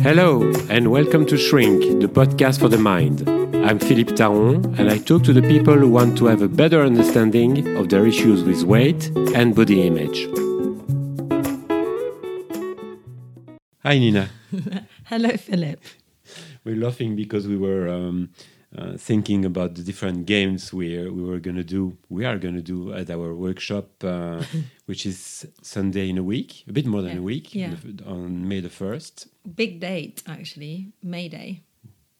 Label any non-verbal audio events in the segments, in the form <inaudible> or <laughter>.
Hello, and welcome to Shrink, the podcast for the mind. I'm Philippe Taron, and I talk to the people who want to have a better understanding of their issues with weight and body image. Hi, Nina. <laughs> Hello, Philip. We're laughing because we were um, uh, thinking about the different games we we were going to do. We are going to do at our workshop, uh, <laughs> which is Sunday in a week, a bit more than Yeah. a week, Yeah. on May the first. Big date, actually. May Day.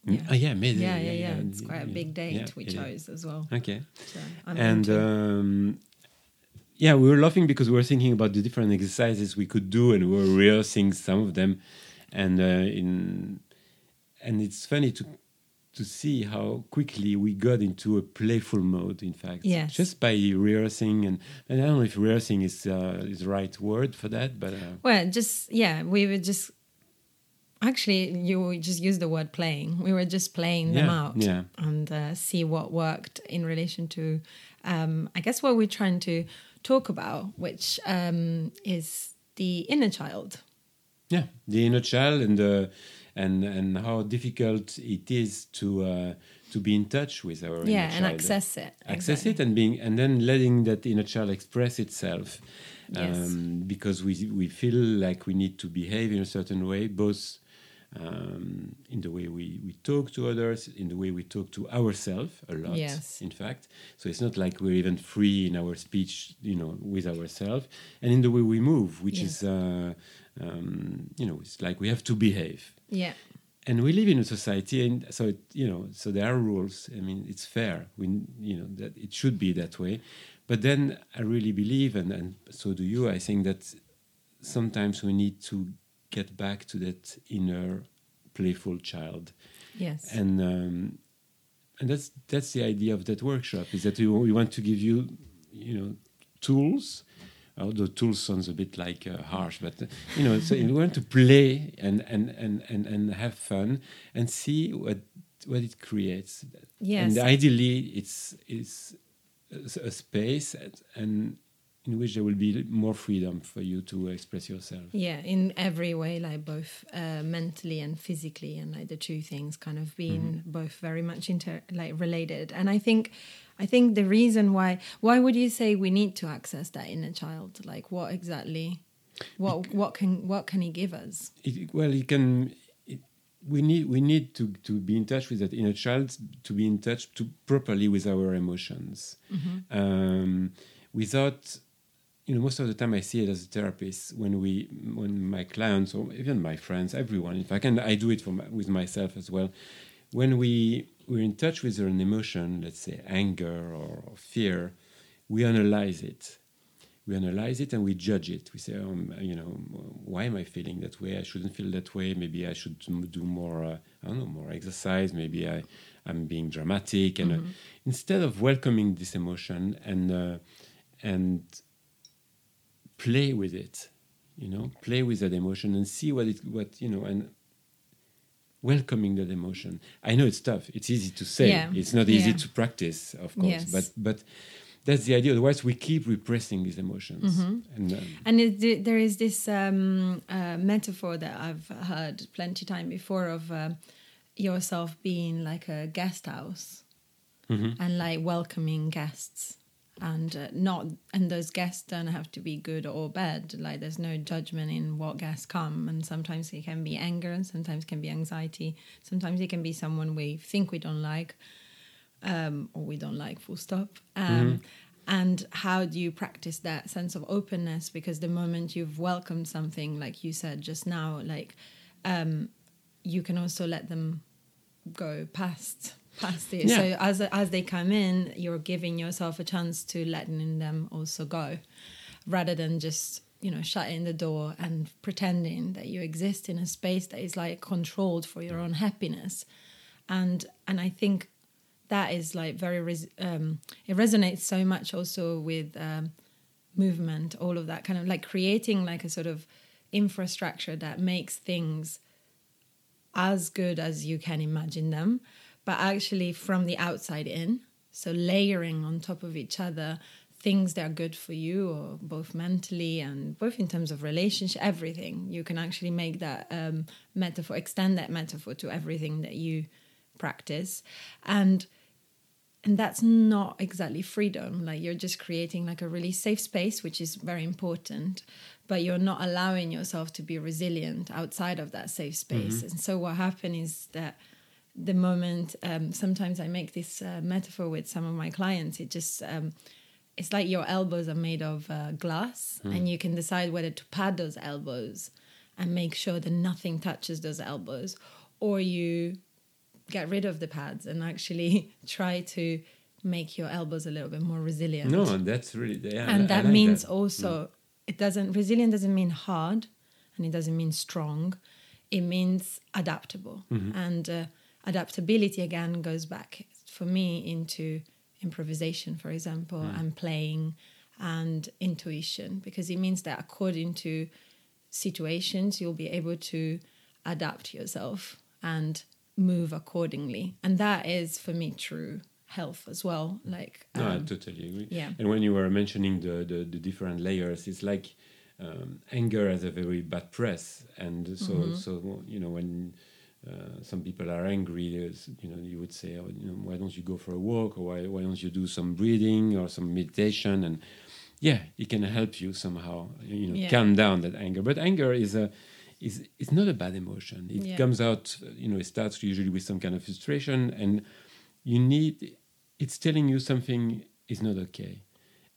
Yeah. Oh, yeah, May. Day. Yeah, yeah, yeah. It's quite a big date we chose as well. Okay. So and um, yeah, we were laughing because we were thinking about the different exercises we could do, and we were rehearsing some of them, and uh, in and it's funny to to see how quickly we got into a playful mode. In fact, Yes. just by rehearsing, and, and I don't know if rehearsing is uh, is the right word for that, but uh, well, just yeah, we were just actually you just used the word playing. We were just playing them Yeah, out yeah. and uh, see what worked in relation to, um, I guess, what we're trying to talk about, which um, is the inner child. yeah, the inner child and the and and how difficult it is to uh, to be in touch with our inner yeah, and child. access it. access Exactly. it and being and then letting that inner child express itself Yes. um, because we we feel like we need to behave in a certain way both um, in the way we, we talk to others in the way we talk to ourselves a lot Yes. in fact so it's not like we're even free in our speech you know with ourselves and in the way we move which Yes. is uh, um, you know it's like we have to behave. Yeah. and we live in a society and so it, you know so there are rules. I mean it's fair. We you know that it should be that way. But then i really believe and, and so do you i think that sometimes we need to get back to that inner playful child. Yes. and um, and that's that's the idea of that workshop is that we, we want to give you you know tools although tool sounds a bit like uh, harsh but uh, you know so we want to play and and, and and and have fun and see what what it creates Yes. and ideally it's it's a, space and, and in which there will be more freedom for you to express yourself Yeah, in every way, like both uh, mentally and physically, and like the two things kind of being Mm-hmm. both very much inter like related. And I think, I think the reason why why would you say we need to access that inner child? Like, what exactly? What what can what can he give us? it, well it can it, we need we need to to be in touch with that inner child to be in touch to properly with our emotions um, without you know most of the time i see it as a therapist when we when my clients or even my friends everyone in fact and i do it for my, with myself as well when we we're in touch with an emotion let's say anger or, or fear we analyze it we analyze it and we judge it. We say, um, you know, why am I feeling that way? I shouldn't feel that way. Maybe I should do more, uh, I don't know, more exercise. Maybe I, I'm being dramatic. And uh, instead of welcoming this emotion and uh, and play with it, you know, play with that emotion and see what it, what you know, and welcoming that emotion. I know it's tough. It's easy to say. Yeah. It's not easy Yeah. to practice, of course. Yes. But but that's the idea. Otherwise, we keep repressing these emotions. And um, And it, there is this um, uh, metaphor that I've heard plenty time before of uh, yourself being like a guest house and like welcoming guests and uh, not and those guests don't have to be good or bad. Like there's no judgment in what guests come. And sometimes it can be anger and sometimes it can be anxiety. Sometimes it can be someone we think we don't like um, or we don't like full stop. Um, and how do you practice that sense of openness? Because the moment you've welcomed something like you said just now like um, you can also let them go past past it. Yeah. so as as they come in you're giving yourself a chance to letting them also go rather than just you know shutting the door and pretending that you exist in a space that is like controlled for your own happiness. And and i think that is like very res- um, it resonates so much also with um, movement all of that kind of like creating like a sort of infrastructure that makes things as good as you can imagine them but actually from the outside in. So layering on top of each other things that are good for you or both mentally and both in terms of relationship everything. You can actually make that um, metaphor extend that metaphor to everything that you practice. And and that's not exactly freedom. Like you're just creating like a really safe space which is very important but you're not allowing yourself to be resilient outside of that safe space. And so what happened is that the moment um, sometimes i make this uh, metaphor with some of my clients it just um, it's like your elbows are made of uh, glass and you can decide whether to pad those elbows and make sure that nothing touches those elbows or you get rid of the pads and actually <laughs> try to make your elbows a little bit more resilient No, that's really yeah. I- I and that like means that. also it doesn't resilient doesn't mean hard and it doesn't mean strong it means adaptable Mm-hmm. and uh, adaptability again goes back for me into improvisation for example Mm. and playing and intuition because it means that according to situations you'll be able to adapt yourself and move accordingly and that is for me true health as well like No, I um, totally agree. yeah. And when you were mentioning the, the, the different layers, it's like um, anger has a very bad press, and so Mm-hmm. so you know when uh, some people are angry, you know you would say, oh, you know, why don't you go for a walk, or why why don't you do some breathing or some meditation, and yeah, it can help you somehow, you know, Yeah. calm down that anger. But anger is a is it's not a bad emotion. It Yeah. comes out, you know, it starts usually with some kind of frustration, and you need it's telling you something is not okay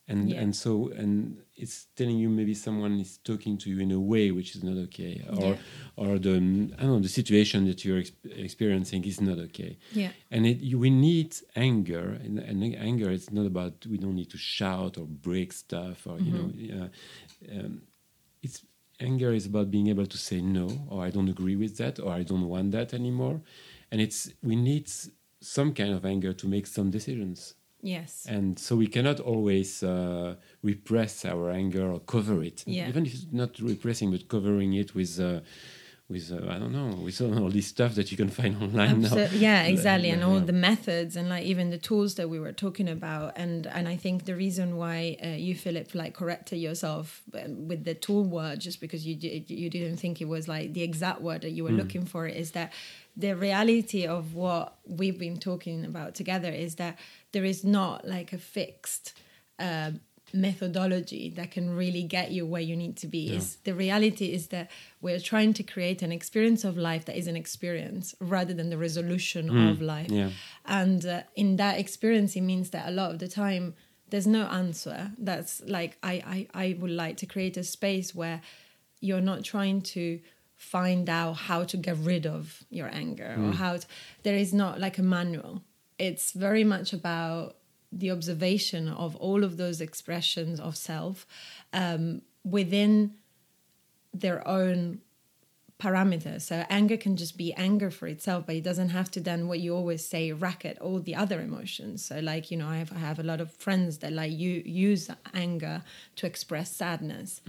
and Yeah. and so and it's telling you maybe someone is talking to you in a way which is not okay or Yeah. or the i don't know the situation that you're ex- experiencing is not okay. Yeah. And it, you, we need anger and, and anger it's not about we don't need to shout or break stuff or you know uh, um, it's anger is about being able to say no or i don't agree with that or i don't want that anymore. And it's we need some kind of anger to make some decisions yes. And so we cannot always uh, repress our anger or cover it. Yeah. even if it's not repressing but covering it with uh, with uh, i don't know with all this stuff that you can find <laughs> online now. Absol- yeah exactly and all the methods and like even the tools that we were talking about. And and i think the reason why uh, you philip like corrected yourself um, with the tool word just because you you didn't think it was like the exact word that you were looking for is that the reality of what we've been talking about together is that there is not like a fixed uh, methodology that can really get you where you need to be. Is the reality is that we're trying to create an experience of life that is an experience rather than the resolution of life. yeah. And uh, in that experience, it means that a lot of the time there's no answer. That's like I, I I would like to create a space where you're not trying to find out how to get rid of your anger or how to, there is not like a manual. It's very much about the observation of all of those expressions of self um, within their own parameters. So anger can just be anger for itself, but it doesn't have to then what you always say racket all the other emotions. So like you know, I have I have a lot of friends that like you use anger to express sadness,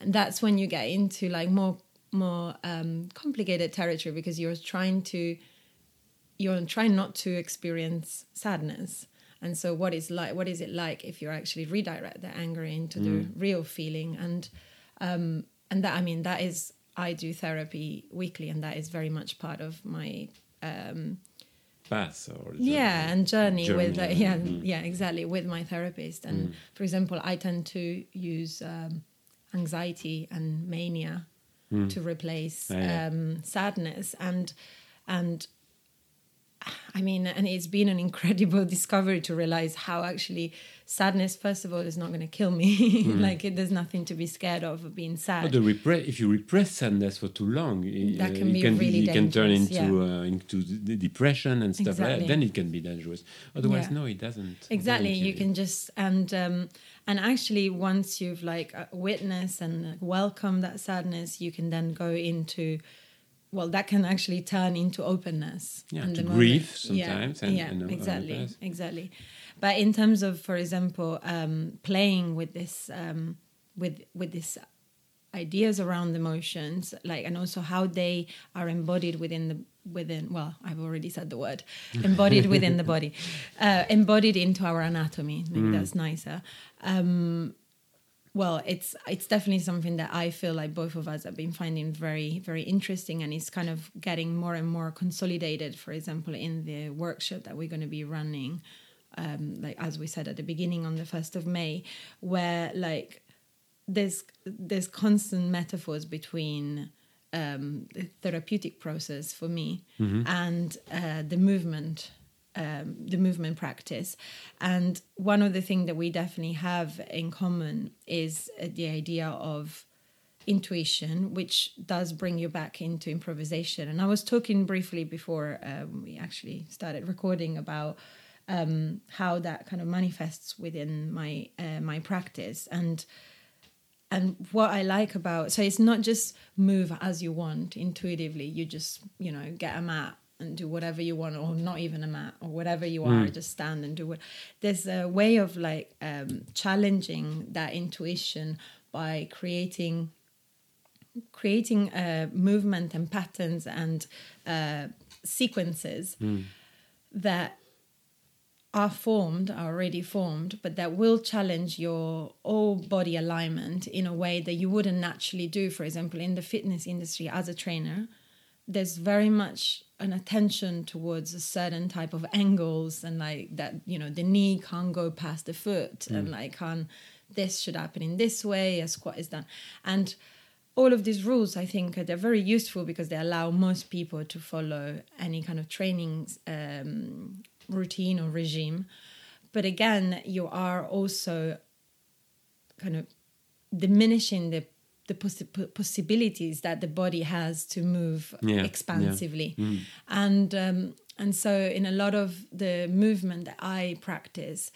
and that's when you get into like more more um, complicated territory because you're trying to you're trying not to experience sadness. And so, what is like? What is it like if you actually redirect the anger into the real feeling? And um, and that I mean, that is I do therapy weekly, and that is very much part of my um, path or yeah and journey, with Journey, like, yeah mm. yeah exactly with my therapist. And for example, I tend to use um, anxiety and mania to replace Ah, yeah. um, sadness and and I mean, and it's been an incredible <laughs> discovery to realize how actually sadness, first of all, is not going to kill me. <laughs> like, it, there's nothing to be scared of of being sad. But repre- if you repress sadness for too long, That uh, can it be can really it can turn into yeah. uh, into the depression and stuff like that. Then it can be dangerous. Otherwise, Yeah. no, it doesn't. Exactly doesn't you can just and um and actually once you've like uh, witnessed and welcomed that sadness you can then go into well that can actually turn into openness Yeah, and to the grief yeah, sometimes and- yeah and, exactly exactly. But in terms of for example um playing with this um with with this ideas around emotions, like, and also how they are embodied within the within well i've already said the word embodied within the body <laughs> uh, embodied into our anatomy. Maybe that's nicer. Um, well it's it's definitely something that i feel like both of us have been finding very very interesting and it's kind of getting more and more consolidated. For example in the workshop that we're going to be running um, like as we said at the beginning on the 1st of may where like there's there's constant metaphors between um, the therapeutic process for me and uh, the movement um, the movement practice. And one of the things that we definitely have in common is uh, the idea of intuition which does bring you back into improvisation. And i was talking briefly before um, we actually started recording about um, how that kind of manifests within my uh, my practice. And and what I like about so it's not just move as you want intuitively. You just you know get a mat and do whatever you want, or not even a mat, or whatever you are, just stand and do it. There's a way of like um, challenging that intuition by creating creating uh, movement and patterns and uh, sequences that are formed, are already formed, but that will challenge your whole body alignment in a way that you wouldn't naturally do. For example, in the fitness industry as a trainer, there's very much an attention towards a certain type of angles and like that, you know, the knee can't go past the foot and like can this should happen in this way, a squat is done. And all of these rules, I think, they're very useful because they allow most people to follow any kind of training um, routine or regime. But again, you are also kind of diminishing the the possi- possibilities that the body has to move Yeah, yeah. expansively, and um, and so in a lot of the movement that I practice,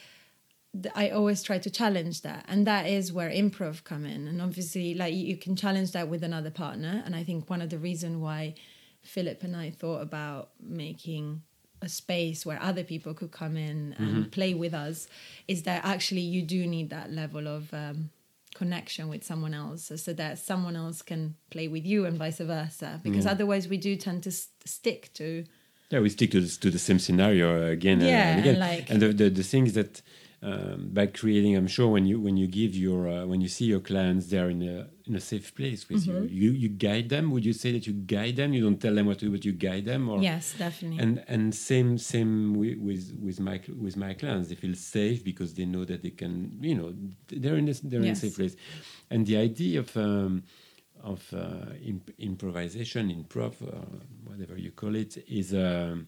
I always try to challenge that, and that is where improv come in. And obviously, like you you can challenge that with another partner, and I think one of the reason why Philip and I thought about making a space where other people could come in and play with us is that actually you do need that level of um, connection with someone else so that someone else can play with you and vice versa because otherwise we do tend to s- stick to Yeah, we stick to the, to the same scenario again Yeah, and again. like- and the, the the thing is that um, by creating, I'm sure when you when you give your uh, when you see your clients, they're in a in a safe place with Mm-hmm. you. You you guide them. Would you say that you guide them? You don't tell them what to do, but you guide them. Or yes definitely and and same same with with my with my clients they feel safe because they know that they can you know they're in a, they're in a safe place and the idea of um, of uh, imp- improvisation improv uh, whatever you call it is um,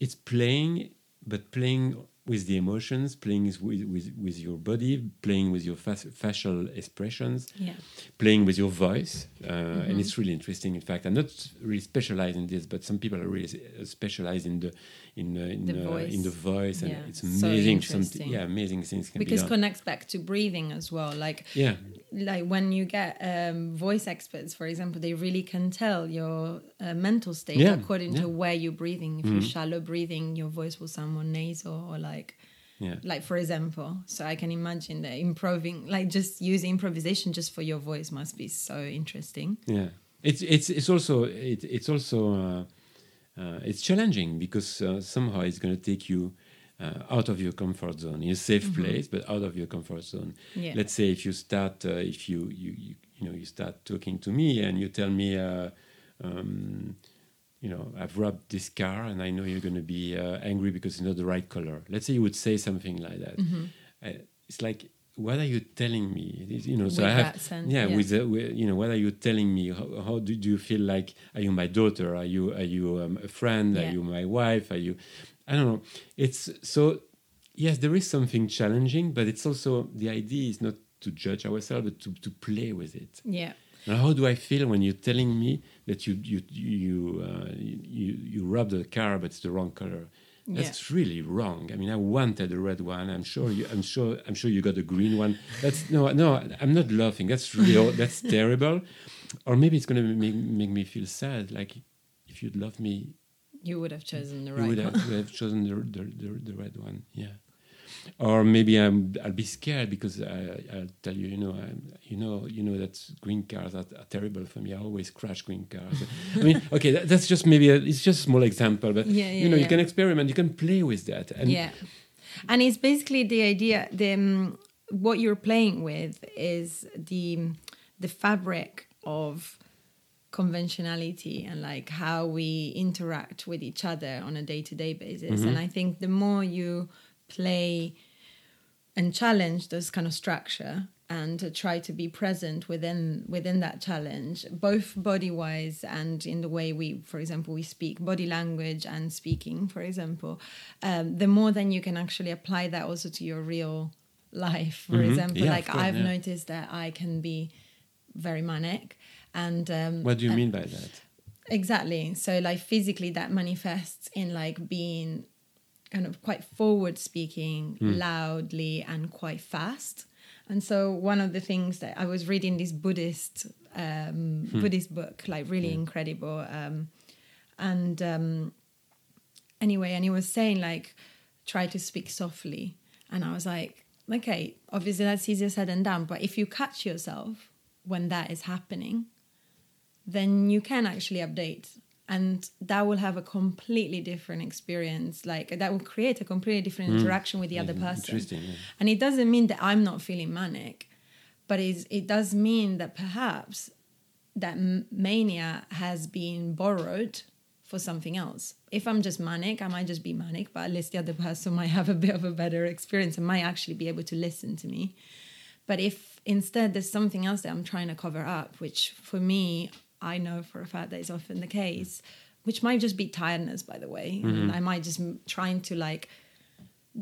it's playing but playing with the emotions playing with with, with your body playing with your fa- facial expressions yeah playing with your voice, uh, Mm-hmm. and it's really interesting. In fact, I'm not really specialized in this, but some people are really uh, specialized in the in uh, in, The uh, voice. in the voice, and Yeah, it's so amazing. some interesting. yeah, amazing things can because be done. connects back to breathing as well like yeah, like when you get um, voice experts, for example, they really can tell your uh, mental state Yeah, according to yeah. Mm-hmm. where you're breathing. If you're shallow breathing, your voice will sound more nasal or like, yeah, like for example. So I can imagine that improving, like just using improvisation just for your voice must be so interesting. yeah. It's it's it's also it, it's also uh, uh, it's challenging because uh, somehow it's going to take you. Uh, out of your comfort zone in a safe place but out of your comfort zone Mm-hmm. Yeah. let's say if you start uh, if you, you you you know you start talking to me and you tell me uh, um, you know i've robbed this car and i know you're going to be uh, angry because it's not the right color. Let's say you would say something like that. Mm-hmm. uh, it's like what are you telling me? You know so With i have that sense, yeah, yeah. with, the, with you know what are you telling me? How, how do, do you feel like are you my daughter? Are you are you um, a friend? Are you my wife? Are you i don't know. It's so yes there is something challenging but it's also the idea is not to judge ourselves but to, to play with it. Yeah. now, how do I feel when you're telling me that you you you uh, you, you rubbed the car but it's the wrong color? That's really wrong. I mean, I wanted a red one. I'm sure you. I'm sure. I'm sure you got a green one. That's no, no. I'm not laughing. That's real. <laughs> that's terrible. Or maybe it's gonna make, make me feel sad. Like if you'd love me, You would have chosen the you right would one. have, would have chosen the, the, the, the red one. Yeah. Or maybe I'm I'll be scared because I, I'll tell you, you know, I'm, you know, you know that green cars are, are terrible for me. I always crash green cars. I mean, <laughs> okay, that, that's just maybe a, it's just a small example, but Yeah, yeah, you know, you can experiment, you can play with that, and yeah. And it's basically the idea the um, what you're playing with is the the fabric of conventionality and like how we interact with each other on a day-to-day basis. And i think the more you play and challenge this kind of structure and to try to be present within within that challenge both body wise and in the way we for example we speak body language and speaking for example um, the more then you can actually apply that also to your real life for example Yeah, like course, i've yeah. noticed that i can be very manic and um, what do you mean by that? Exactly. So like physically that manifests in like being kind of quite forward speaking loudly and quite fast. And so one of the things that I was reading this Buddhist um, Buddhist book, like really incredible. Um, and um, anyway, and he was saying like try to speak softly. And I was like, okay, obviously that's easier said than done. But if you catch yourself when that is happening, then you can actually update and that will have a completely different experience like that will create a completely different hmm. interaction with the other hmm. person Interesting. yeah. and it doesn't mean that i'm not feeling manic but it does mean that perhaps that mania has been borrowed for something else if i'm just manic i might just be manic but at least the other person might have a bit of a better experience and might actually be able to listen to me but if instead there's something else that I'm trying to cover up, which for me, I know for a fact that is often the case, which might just be tiredness, by the way. And I might just m- trying to like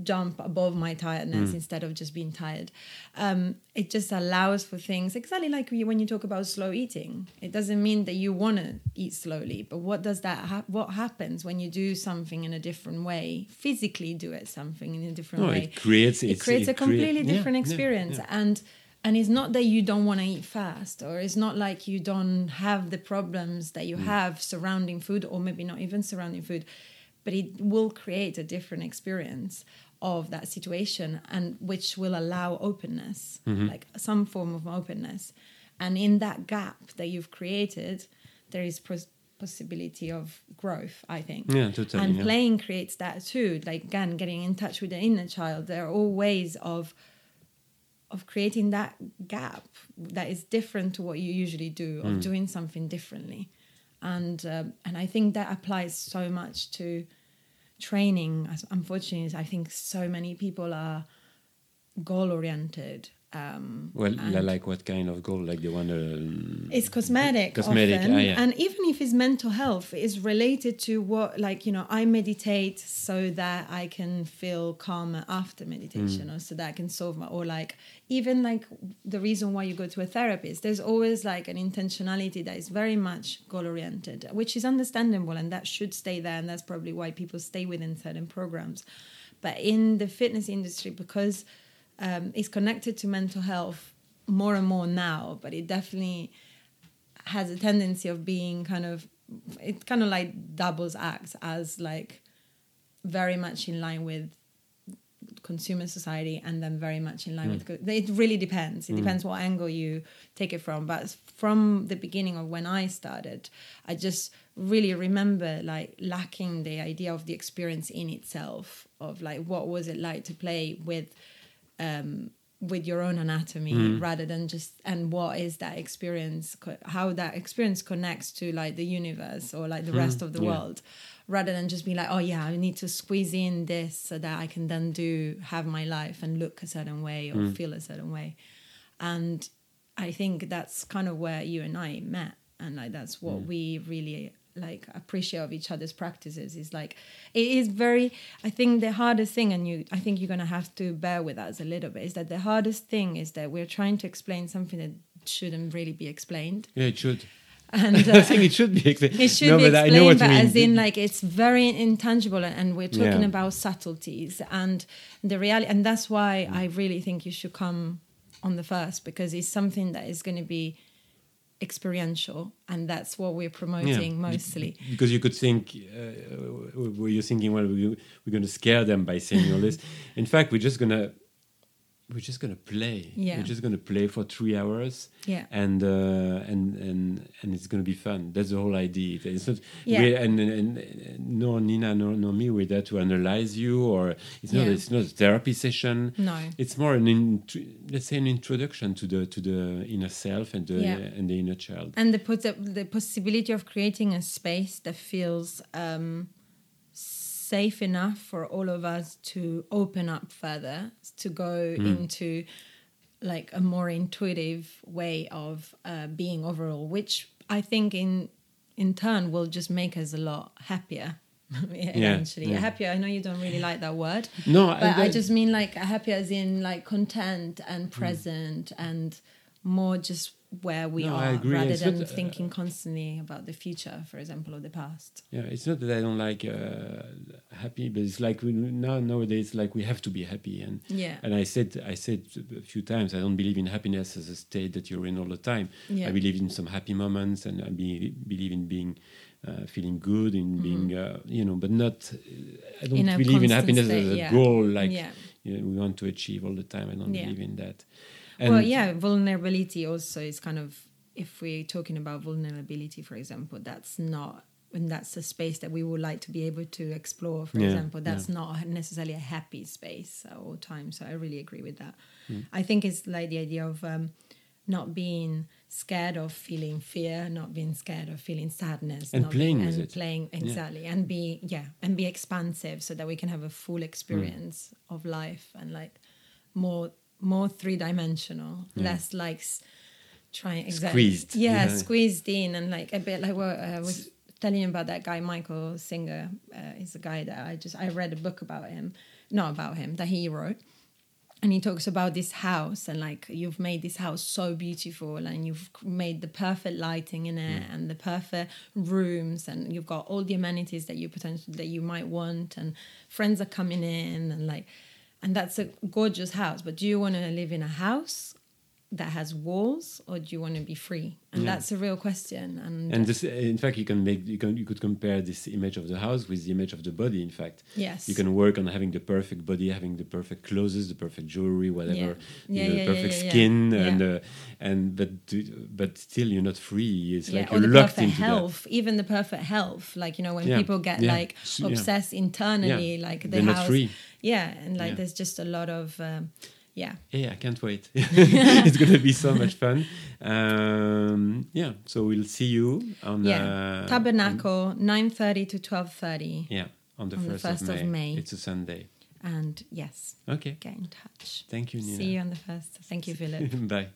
jump above my tiredness instead of just being tired. Um, it just allows for things exactly like when you talk about slow eating. It doesn't mean that you want to eat slowly, but what does that? Ha- what happens when you do something in a different way? Physically, do it something in a different No, way it creates it creates a completely yeah, different yeah, experience yeah. and and it's not that you don't want to eat fast or it's not like you don't have the problems that Mm. you have surrounding food or maybe not even surrounding food but it will create a different experience of that situation and which will allow openness Mm-hmm. like some form of openness and in that gap that you've created there is pos- possibility of growth i think Yeah, totally, and yeah. playing creates that too like again getting in touch with the inner child there are all ways of of creating that gap that is different to what you usually do of doing something differently. And um, and i think that applies so much to training. As- unfortunately i think so many people are goal oriented um Well, like what kind of goal? Like the one. Um, it's cosmetic, Cosmetic, often. ah, yeah. and even if it's mental health it's related to what like you know i meditate so that i can feel calmer after meditation Mm. or so that i can solve my or like even like the reason why you go to a therapist there's always like an intentionality that is very much goal oriented which is understandable and that should stay there and that's probably why people stay within certain programs but in the fitness industry because um, it's connected to mental health more and more now but it definitely has a tendency of being kind of it kind of like doubles acts as like very much in line with consumer society and then very much in line with it really depends. It depends what angle you take it from. But from the beginning of when i started i just really remember like lacking the idea of the experience in itself of like what was it like to play with um with your own anatomy hmm. rather than just and what is that experience how that experience connects to like the universe or like the hmm. rest of the yeah. world rather than just be like oh yeah i need to squeeze in this so that i can then do have my life and look a certain way or hmm. feel a certain way. And i think that's kind of where you and i met and like that's what we really like appreciate of each other's practices is like it is very i think the hardest thing and you i think you're going to have to bear with us a little bit is that the hardest thing is that we're trying to explain something that shouldn't really be explained yeah, it should. and <laughs> I uh, think it should be <laughs> explained. it should no, be but explained, I know what but you mean. as in like it's very intangible, and we're talking Yeah. about subtleties and the reality, and that's why I really think you should come on the first because it's something that is going to be experiential, and that's what we're promoting mostly. Because you could think, uh, were you thinking, well, we're going to scare them by saying all this? <laughs> In fact, we're just going to we're just gonna play. Yeah. We're just gonna play for three hours. Yeah. And uh, and and and it's gonna be fun. That's the whole idea. It's not. Yeah. And, and, and nor Nina nor, nor me we're there to analyze you or it's not. Yeah. It's not a therapy session. No. It's more an in, let's say an introduction to the to the inner self and the Yeah. and the inner child. and the the possibility of creating a space that feels um, safe enough for all of us to open up further to go into like a more intuitive way of uh, being overall which i think in in turn will just make us a lot happier <laughs> eventually. yeah. happier i know you don't really like that word No, but I, I- just mean like happier as in like content and present and more just where we No, are rather It's than not, uh, thinking constantly about the future, for example, or the past. Yeah, it's not that I don't like uh, happy, but it's like we, now nowadays, like we have to be happy, and Yeah. and I said I said a few times I don't believe in happiness as a state that you're in all the time. Yeah. I believe in some happy moments, and I be, believe in being uh, feeling good, in being uh, you know, but not. I don't. In believe in happiness state, as a yeah. goal, like Yeah. you know, we want to achieve all the time. I don't believe in that. Well, yeah, vulnerability also is kind of if we're talking about vulnerability, for example, that's not. And that's a space that we would like to be able to explore. For Yeah, example, that's yeah. not necessarily a happy space at all times. So I really agree with that. Hmm. I think it's like the idea of um, not being scared of feeling fear, not being scared of feeling sadness, And not playing being, with and it. playing exactly, and be yeah, and be expansive so that we can have a full Hmm. experience of life and like more more three dimensional, less like trying exactly Squeezed, yeah, yeah. squeezed in and like a bit like what I was telling you about that guy Michael Singer. Uh, he's a guy that I just I read a book about him, not about him that he wrote and he talks about this house and like you've made this house so beautiful and you've made the perfect lighting in it and the perfect rooms and you've got all the amenities that you potentially that you might want and friends are coming in and like and that's a gorgeous house. But do you want to live in a house that has walls or do you want to be free and Yeah. that's a real question and, And this, in fact, you can make you can you could compare this image of the house with the image of the body. In fact, Yes. you can work on having the perfect body, having the perfect clothes, the perfect jewelry, whatever, Yeah. you Yeah, the perfect skin, and uh, and but but still you're not free. It's like or you're the locked perfect into health, even the perfect health. Like you know, when people get like obsessed internally, like the they're not house, free. yeah, and like there's just a lot of, um, yeah. Yeah i can't wait. <laughs> It's gonna be so much fun. Um yeah so we'll see you on yeah. Uh, tabernacle 9 9.30 to 12.30 yeah on the on 1st, the 1st of, may. of, may. it's a sunday. And yes. Okay. Get in touch. Thank you Nina. see you on the 1st thank you <laughs> philip. Bye.